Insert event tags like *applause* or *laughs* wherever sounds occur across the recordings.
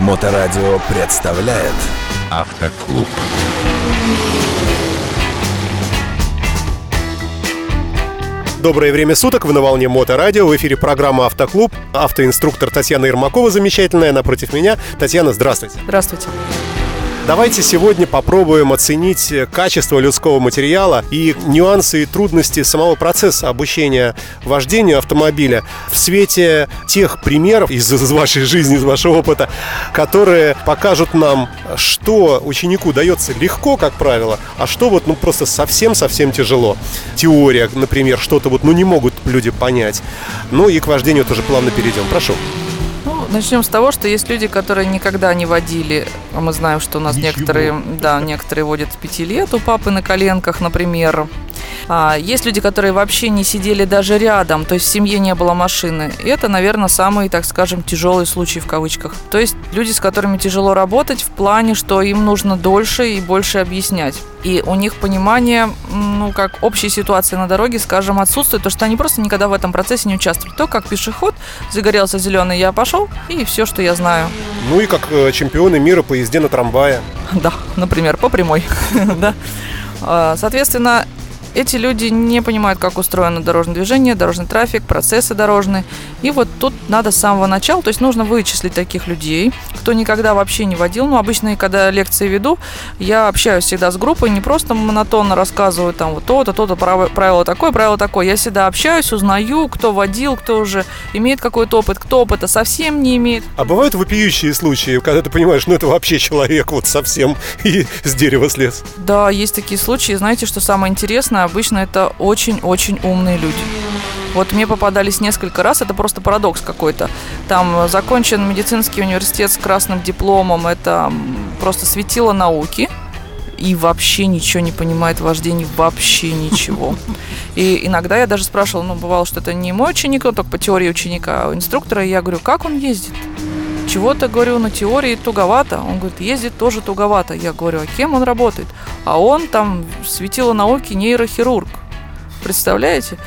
Моторадио представляет Автоклуб. Доброе время суток, вы на волне Моторадио, в эфире программа «Автоклуб». Автоинструктор Татьяна Ермакова замечательная, напротив меня. Татьяна, здравствуйте. Здравствуйте. Давайте сегодня попробуем оценить качество людского материала и нюансы и трудности самого процесса обучения вождению автомобиля в свете тех примеров из, из вашей жизни, из вашего опыта, которые покажут нам, что ученику дается легко, как правило, а что вот ну просто совсем-совсем тяжело. Теория, например, что-то вот ну не могут люди понять. Ну и к вождению тоже плавно перейдем. Прошу. Начнем с того, что есть люди, которые никогда не водили. А мы знаем, что у нас Ничего. некоторые, да, некоторые водят с пяти лет у папы на коленках, например. А, есть люди, которые вообще не сидели даже рядом, то есть в семье не было машины. И это, наверное, самый, так скажем, тяжелый случай в кавычках. То есть люди, с которыми тяжело работать в плане, что им нужно дольше и больше объяснять. И у них понимание, ну, как общей ситуации на дороге, скажем, отсутствует, потому что они просто никогда в этом процессе не участвуют. То, как пешеход, загорелся зеленый, я пошел, и все, что я знаю. Ну и как э, чемпионы мира по езде на трамвае. *laughs* Да, например, по прямой. *laughs* да. А, Соответственно, эти люди не понимают, как устроено дорожное движение, дорожный трафик, процессы дорожные. И вот тут надо с самого начала, то есть нужно вычислить таких людей, кто никогда вообще не водил. Ну, обычно, когда лекции веду, я общаюсь всегда с группой, не просто монотонно рассказываю там вот то-то, то-то, правило такое, правило такое. Я всегда общаюсь, узнаю, кто водил, кто уже имеет какой-то опыт, кто опыта совсем не имеет. А бывают вопиющие случаи, когда ты понимаешь, ну это вообще человек вот совсем *laughs* и с дерева слез. Да, есть такие случаи. Знаете, что самое интересное? Обычно это очень-очень умные люди. Вот мне попадались несколько раз, это просто парадокс какой-то. Там закончен медицинский университет с красным дипломом, это просто светило науки, и вообще ничего не понимает в вождении, вообще ничего. И иногда я даже спрашивала, ну, бывало, что это не мой ученик, но только по теории ученика, а у инструктора, и я говорю, как он ездит? Чего-то, говорю, на теории туговато. Он говорит, ездит тоже туговато. Я говорю, а кем он работает? А он там светило науки нейрохирург. Представляете?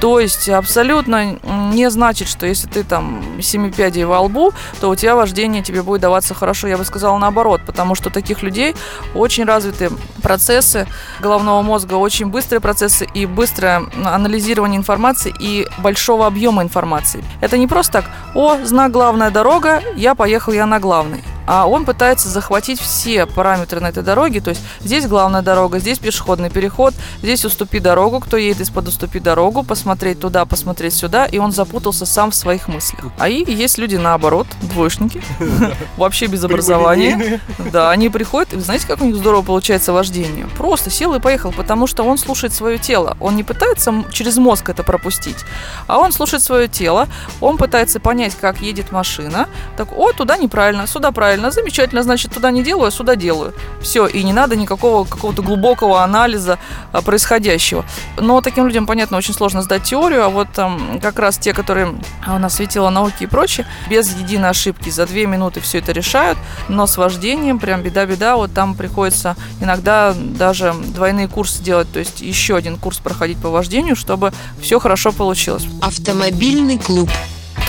То есть абсолютно не значит, что если ты там семи пядей во лбу, то у тебя вождение тебе будет даваться хорошо. Я бы сказала наоборот, потому что таких людей очень развиты процессы головного мозга, очень быстрые процессы и быстрое анализирование информации и большого объема информации. Это не просто так, о, знак главная дорога, я поехал, я на главной а он пытается захватить все параметры на этой дороге, то есть здесь главная дорога, здесь пешеходный переход, здесь уступи дорогу, кто едет из-под уступи дорогу, посмотреть туда, посмотреть сюда, и он запутался сам в своих мыслях. А и есть люди наоборот, двоечники, *laughs* вообще без образования. Да, они приходят, и знаете, как у них здорово получается вождение? Просто сел и поехал, потому что он слушает свое тело. Он не пытается через мозг это пропустить, а он слушает свое тело, он пытается понять, как едет машина. Так, о, туда неправильно, сюда правильно, замечательно, значит, туда не делаю, а сюда делаю. Все, и не надо никакого какого-то глубокого анализа а, происходящего. Но таким людям, понятно, очень сложно сдать теорию, а вот там как раз те, которые а, у нас светило науки и прочее, без единой ошибки за две минуты все это решают, но с вождением прям беда-беда, вот там приходится иногда даже двойные курсы делать, то есть еще один курс проходить по вождению, чтобы все хорошо получилось. Автомобильный клуб.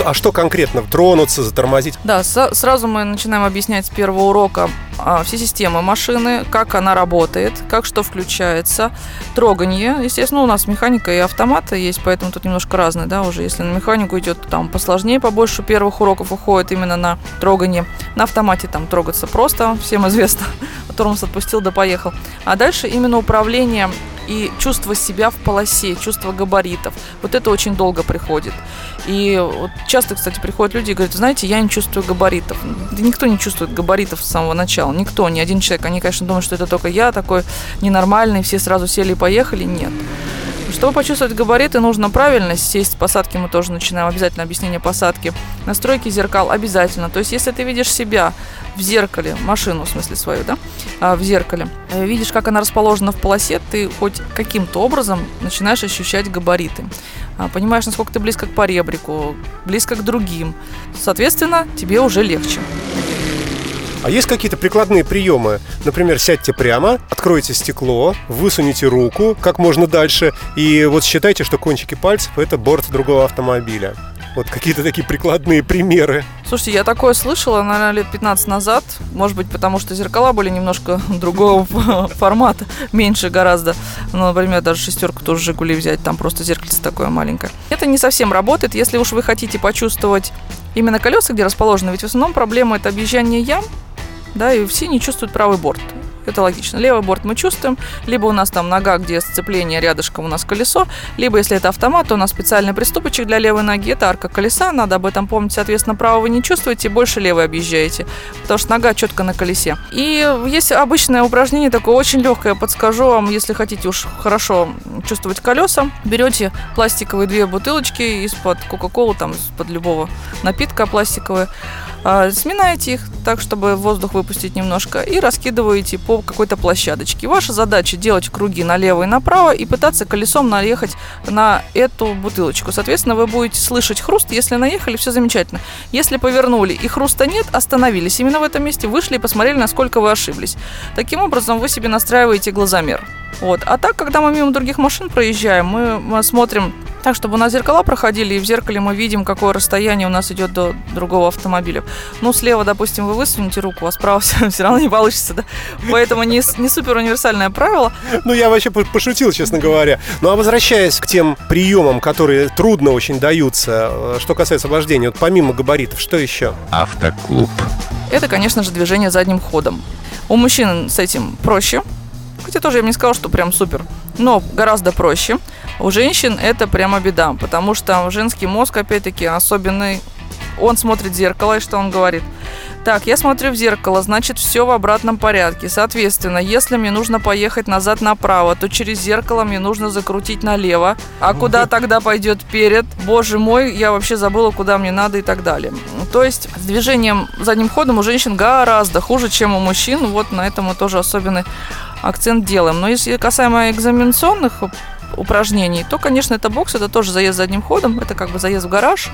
А что конкретно? Тронуться, затормозить? Да, со- сразу мы начинаем объяснять с первого урока а, все системы машины, как она работает, как что включается, трогание. Естественно, у нас механика и автоматы есть, поэтому тут немножко разные, да, уже. Если на механику идет, там посложнее, побольше первых уроков уходит именно на трогание. На автомате там трогаться просто, всем известно. *laughs* Тормоз отпустил, да поехал. А дальше именно управление и чувство себя в полосе, чувство габаритов. Вот это очень долго приходит. И вот часто, кстати, приходят люди и говорят, знаете, я не чувствую габаритов. Да никто не чувствует габаритов с самого начала. Никто, ни один человек. Они, конечно, думают, что это только я такой ненормальный, все сразу сели и поехали. Нет. Чтобы почувствовать габариты, нужно правильно сесть посадки. Мы тоже начинаем обязательно объяснение посадки. Настройки зеркал обязательно. То есть, если ты видишь себя в зеркале, машину, в смысле свою, да, а, в зеркале, э, видишь, как она расположена в полосе, ты хоть каким-то образом начинаешь ощущать габариты. А, Понимаешь, насколько ты близко к поребрику, близко к другим. Соответственно, тебе уже легче. А есть какие-то прикладные приемы? Например, сядьте прямо, откройте стекло, высуните руку как можно дальше, и вот считайте, что кончики пальцев – это борт другого автомобиля. Вот какие-то такие прикладные примеры. Слушайте, я такое слышала, наверное, лет 15 назад. Может быть, потому что зеркала были немножко *laughs* другого формата, меньше гораздо. Ну, например, даже шестерку тоже Жигули взять, там просто зеркальце такое маленькое. Это не совсем работает, если уж вы хотите почувствовать именно колеса, где расположены. Ведь в основном проблема это объезжание ям, да, и все не чувствуют правый борт. Это логично. Левый борт мы чувствуем, либо у нас там нога, где сцепление рядышком у нас колесо, либо если это автомат, то у нас специальный приступочек для левой ноги, это арка колеса, надо об этом помнить, соответственно, право вы не чувствуете, больше левой объезжаете, потому что нога четко на колесе. И есть обычное упражнение, такое очень легкое, подскажу вам, если хотите уж хорошо чувствовать колеса, берете пластиковые две бутылочки из-под Кока-Колы, там из-под любого напитка пластиковые, сминаете их так, чтобы воздух выпустить немножко, и раскидываете по какой-то площадочке. Ваша задача делать круги налево и направо и пытаться колесом наехать на эту бутылочку. Соответственно, вы будете слышать хруст. Если наехали, все замечательно. Если повернули и хруста нет, остановились именно в этом месте, вышли и посмотрели, насколько вы ошиблись. Таким образом, вы себе настраиваете глазомер. Вот. А так, когда мы мимо других машин проезжаем, мы смотрим так, чтобы у нас зеркала проходили, и в зеркале мы видим, какое расстояние у нас идет до другого автомобиля. Ну, слева, допустим, вы высунете руку, а справа *laughs* все, все равно не получится, да? Поэтому не, не супер универсальное правило. Ну, я вообще пошутил, честно говоря. Ну, а возвращаясь к тем приемам, которые трудно очень даются, э, что касается вождения, вот помимо габаритов, что еще? Автоклуб. Это, конечно же, движение задним ходом. У мужчин с этим проще, Хотя тоже я бы не сказала, что прям супер. Но гораздо проще. У женщин это прямо беда, потому что женский мозг, опять-таки, особенный. Он смотрит в зеркало, и что он говорит? Так, я смотрю в зеркало, значит, все в обратном порядке. Соответственно, если мне нужно поехать назад направо, то через зеркало мне нужно закрутить налево. А куда тогда пойдет перед? Боже мой, я вообще забыла, куда мне надо и так далее. То есть с движением задним ходом у женщин гораздо хуже, чем у мужчин. Вот на этом мы тоже особенный акцент делаем. Но если касаемо экзаменационных упражнений, то, конечно, это бокс, это тоже заезд задним ходом, это как бы заезд в гараж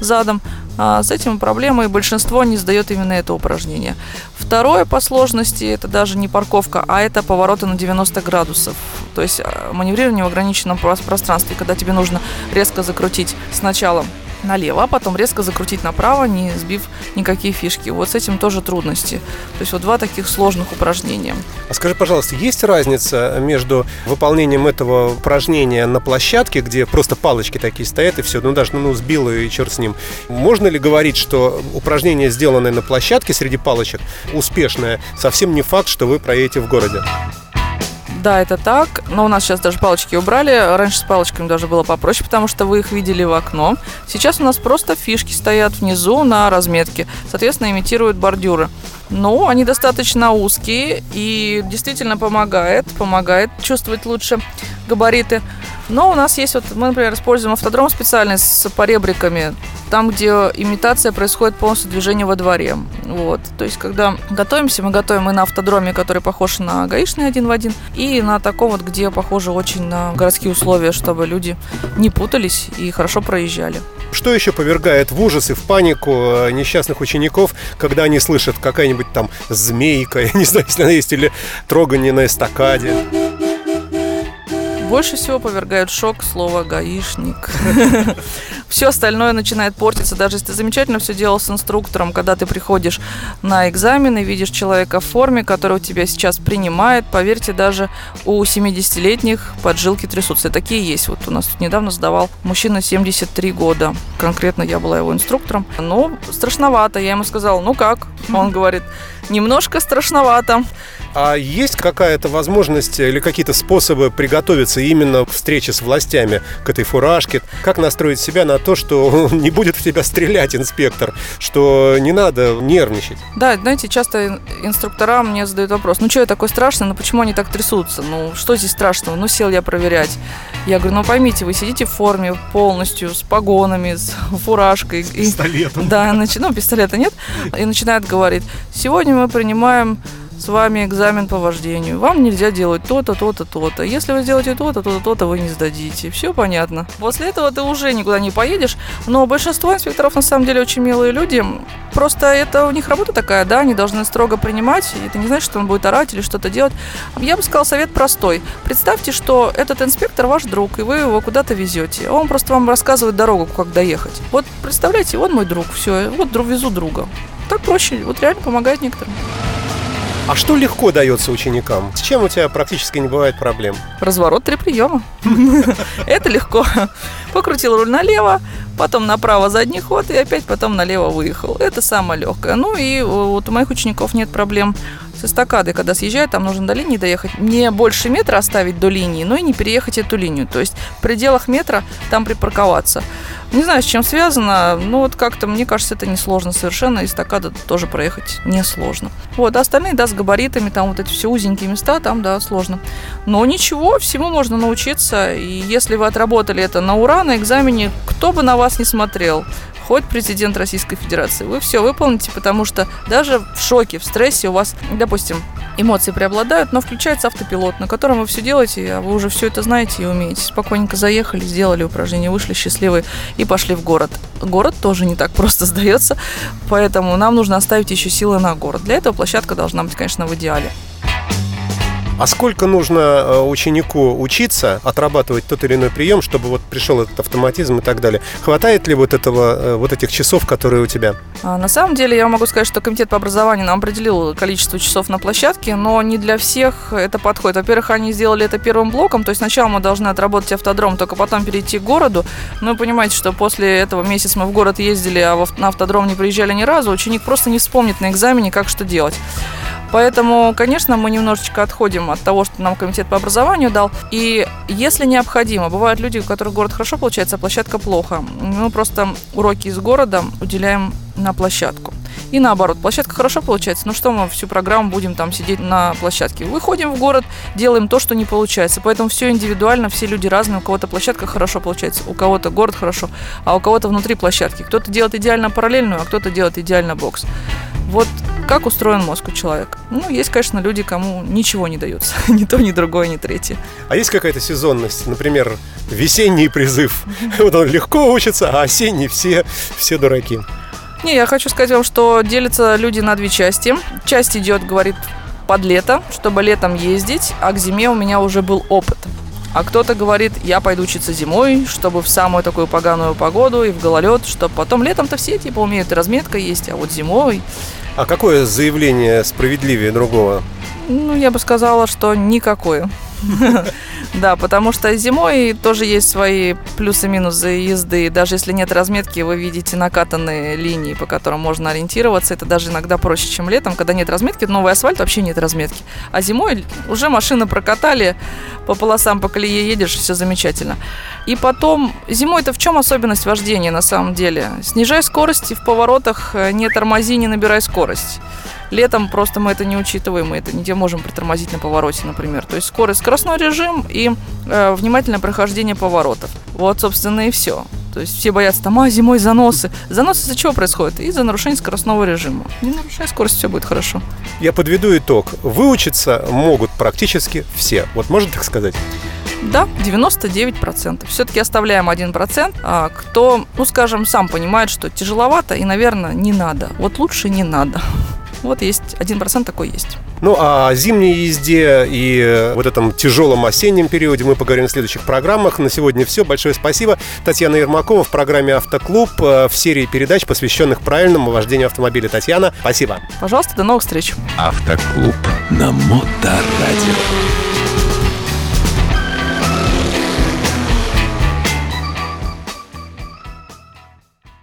задом. А с этим проблемой большинство не сдает именно это упражнение. Второе по сложности это даже не парковка, а это повороты на 90 градусов. То есть а, маневрирование в ограниченном пространстве, когда тебе нужно резко закрутить сначала налево, а потом резко закрутить направо, не сбив никакие фишки. Вот с этим тоже трудности. То есть вот два таких сложных упражнения. А скажи, пожалуйста, есть разница между выполнением этого упражнения на площадке, где просто палочки такие стоят и все, ну даже ну, сбил и черт с ним. Можно ли говорить, что упражнение, сделанное на площадке среди палочек, успешное, совсем не факт, что вы проедете в городе? Да, это так. Но у нас сейчас даже палочки убрали. Раньше с палочками даже было попроще, потому что вы их видели в окно. Сейчас у нас просто фишки стоят внизу на разметке. Соответственно, имитируют бордюры. Но они достаточно узкие и действительно помогает, помогает чувствовать лучше габариты. Но у нас есть вот, мы, например, используем автодром специальный с поребриками, там, где имитация происходит полностью движение во дворе. Вот. То есть, когда готовимся, мы готовим и на автодроме, который похож на гаишный один в один, и на таком вот, где похоже очень на городские условия, чтобы люди не путались и хорошо проезжали. Что еще повергает в ужас и в панику э, несчастных учеников, когда они слышат какая-нибудь там змейка, *laughs* я не знаю, если она есть, или трогание на эстакаде? Больше всего повергает шок слово «гаишник». *laughs* Все остальное начинает портиться, даже если ты замечательно все делал с инструктором, когда ты приходишь на экзамен и видишь человека в форме, который у тебя сейчас принимает, поверьте, даже у 70-летних поджилки трясутся. Такие есть. Вот у нас тут недавно сдавал мужчина 73 года. Конкретно я была его инструктором. Ну, страшновато. Я ему сказала, ну как? Он говорит, немножко страшновато. А есть какая-то возможность или какие-то способы приготовиться именно к встрече с властями, к этой фуражке? Как настроить себя на то, что *laughs* не будет в тебя стрелять инспектор, что не надо нервничать? Да, знаете, часто инструктора мне задают вопрос, ну что я такой страшный, ну почему они так трясутся? Ну что здесь страшного? Ну сел я проверять. Я говорю, ну поймите, вы сидите в форме полностью, с погонами, с *laughs* фуражкой. С пистолетом. И, да, нач... ну пистолета нет. И начинает говорить, сегодня мы принимаем с вами экзамен по вождению. Вам нельзя делать то-то, то-то, то-то. Если вы сделаете то-то, то-то, то-то, вы не сдадите. Все понятно. После этого ты уже никуда не поедешь. Но большинство инспекторов на самом деле очень милые люди. Просто это у них работа такая, да, они должны строго принимать. И это не значит, что он будет орать или что-то делать. Я бы сказал совет простой. Представьте, что этот инспектор ваш друг, и вы его куда-то везете. Он просто вам рассказывает дорогу, как доехать. Вот представляете, он мой друг, все, вот везу друга. Так проще, вот реально помогает некоторым. А что легко дается ученикам? С чем у тебя практически не бывает проблем? Разворот три приема. *laughs* Это легко. Покрутил руль налево, потом направо задний ход и опять потом налево выехал. Это самое легкое. Ну и вот у моих учеников нет проблем с эстакадой, когда съезжают, там нужно до линии доехать. Не больше метра оставить до линии, но и не переехать эту линию. То есть в пределах метра там припарковаться. Не знаю, с чем связано, но вот как-то, мне кажется, это несложно совершенно. Эстакада тоже проехать несложно. Вот, а остальные, да, с габаритами, там вот эти все узенькие места, там, да, сложно. Но ничего, всему можно научиться. И если вы отработали это на ура, на экзамене, кто бы на вас не смотрел, хоть президент Российской Федерации. Вы все выполните, потому что даже в шоке, в стрессе у вас, допустим, эмоции преобладают, но включается автопилот, на котором вы все делаете, а вы уже все это знаете и умеете. Спокойненько заехали, сделали упражнение, вышли счастливые и пошли в город. Город тоже не так *laughs* просто сдается, поэтому нам нужно оставить еще силы на город. Для этого площадка должна быть, конечно, в идеале. А сколько нужно э, ученику учиться, отрабатывать тот или иной прием, чтобы вот пришел этот автоматизм и так далее? Хватает ли вот этого, э, вот этих часов, которые у тебя? А, на самом деле я могу сказать, что комитет по образованию нам определил количество часов на площадке, но не для всех это подходит. Во-первых, они сделали это первым блоком, то есть сначала мы должны отработать автодром, только потом перейти к городу. Вы понимаете, что после этого месяца мы в город ездили, а на автодром не приезжали ни разу, ученик просто не вспомнит на экзамене, как что делать. Поэтому, конечно, мы немножечко отходим от того, что нам комитет по образованию дал. И если необходимо, бывают люди, у которых город хорошо получается, а площадка плохо. Мы просто уроки из города уделяем на площадку. И наоборот, площадка хорошо получается, ну что мы всю программу будем там сидеть на площадке? Выходим в город, делаем то, что не получается. Поэтому все индивидуально, все люди разные. У кого-то площадка хорошо получается, у кого-то город хорошо, а у кого-то внутри площадки. Кто-то делает идеально параллельную, а кто-то делает идеально бокс. Вот как устроен мозг у человека. Ну, есть, конечно, люди, кому ничего не дается. *laughs* ни то, ни другое, ни третье. А есть какая-то сезонность? Например, весенний призыв. *laughs* Вот он легко учится, а осенний все, все дураки. Не, я хочу сказать вам, что делятся люди на две части. Часть идет, говорит, под лето, чтобы летом ездить, а к зиме у меня уже был опыт. А кто-то говорит, я пойду учиться зимой, чтобы в самую такую поганую погоду и в гололед, чтобы потом летом-то все типа умеют, и разметка есть, а вот зимой а какое заявление справедливее другого? Ну, я бы сказала, что никакое. *laughs* Да, потому что зимой тоже есть свои плюсы-минусы езды. Даже если нет разметки, вы видите накатанные линии, по которым можно ориентироваться. Это даже иногда проще, чем летом, когда нет разметки. Новый асфальт вообще нет разметки. А зимой уже машины прокатали, по полосам, по колее едешь, все замечательно. И потом, зимой-то в чем особенность вождения на самом деле? Снижай скорость и в поворотах э, не тормози, не набирай скорость. Летом просто мы это не учитываем, мы это не можем притормозить на повороте, например. То есть скорость, скоростной режим и э, внимательное прохождение поворотов. Вот, собственно, и все. То есть все боятся там, а, зимой заносы. Заносы из-за чего происходят? Из-за нарушения скоростного режима. Не нарушай скорость, все будет хорошо. Я подведу итог. Выучиться могут практически все. Вот можно так сказать? Да, 99%. Все-таки оставляем 1%. А кто, ну скажем, сам понимает, что тяжеловато и, наверное, не надо. Вот лучше не надо. Вот есть, один процент такой есть. Ну, а о зимней езде и вот этом тяжелом осеннем периоде мы поговорим в следующих программах. На сегодня все. Большое спасибо. Татьяна Ермакова в программе «Автоклуб» э, в серии передач, посвященных правильному вождению автомобиля. Татьяна, спасибо. Пожалуйста, до новых встреч. Автоклуб на Моторадио.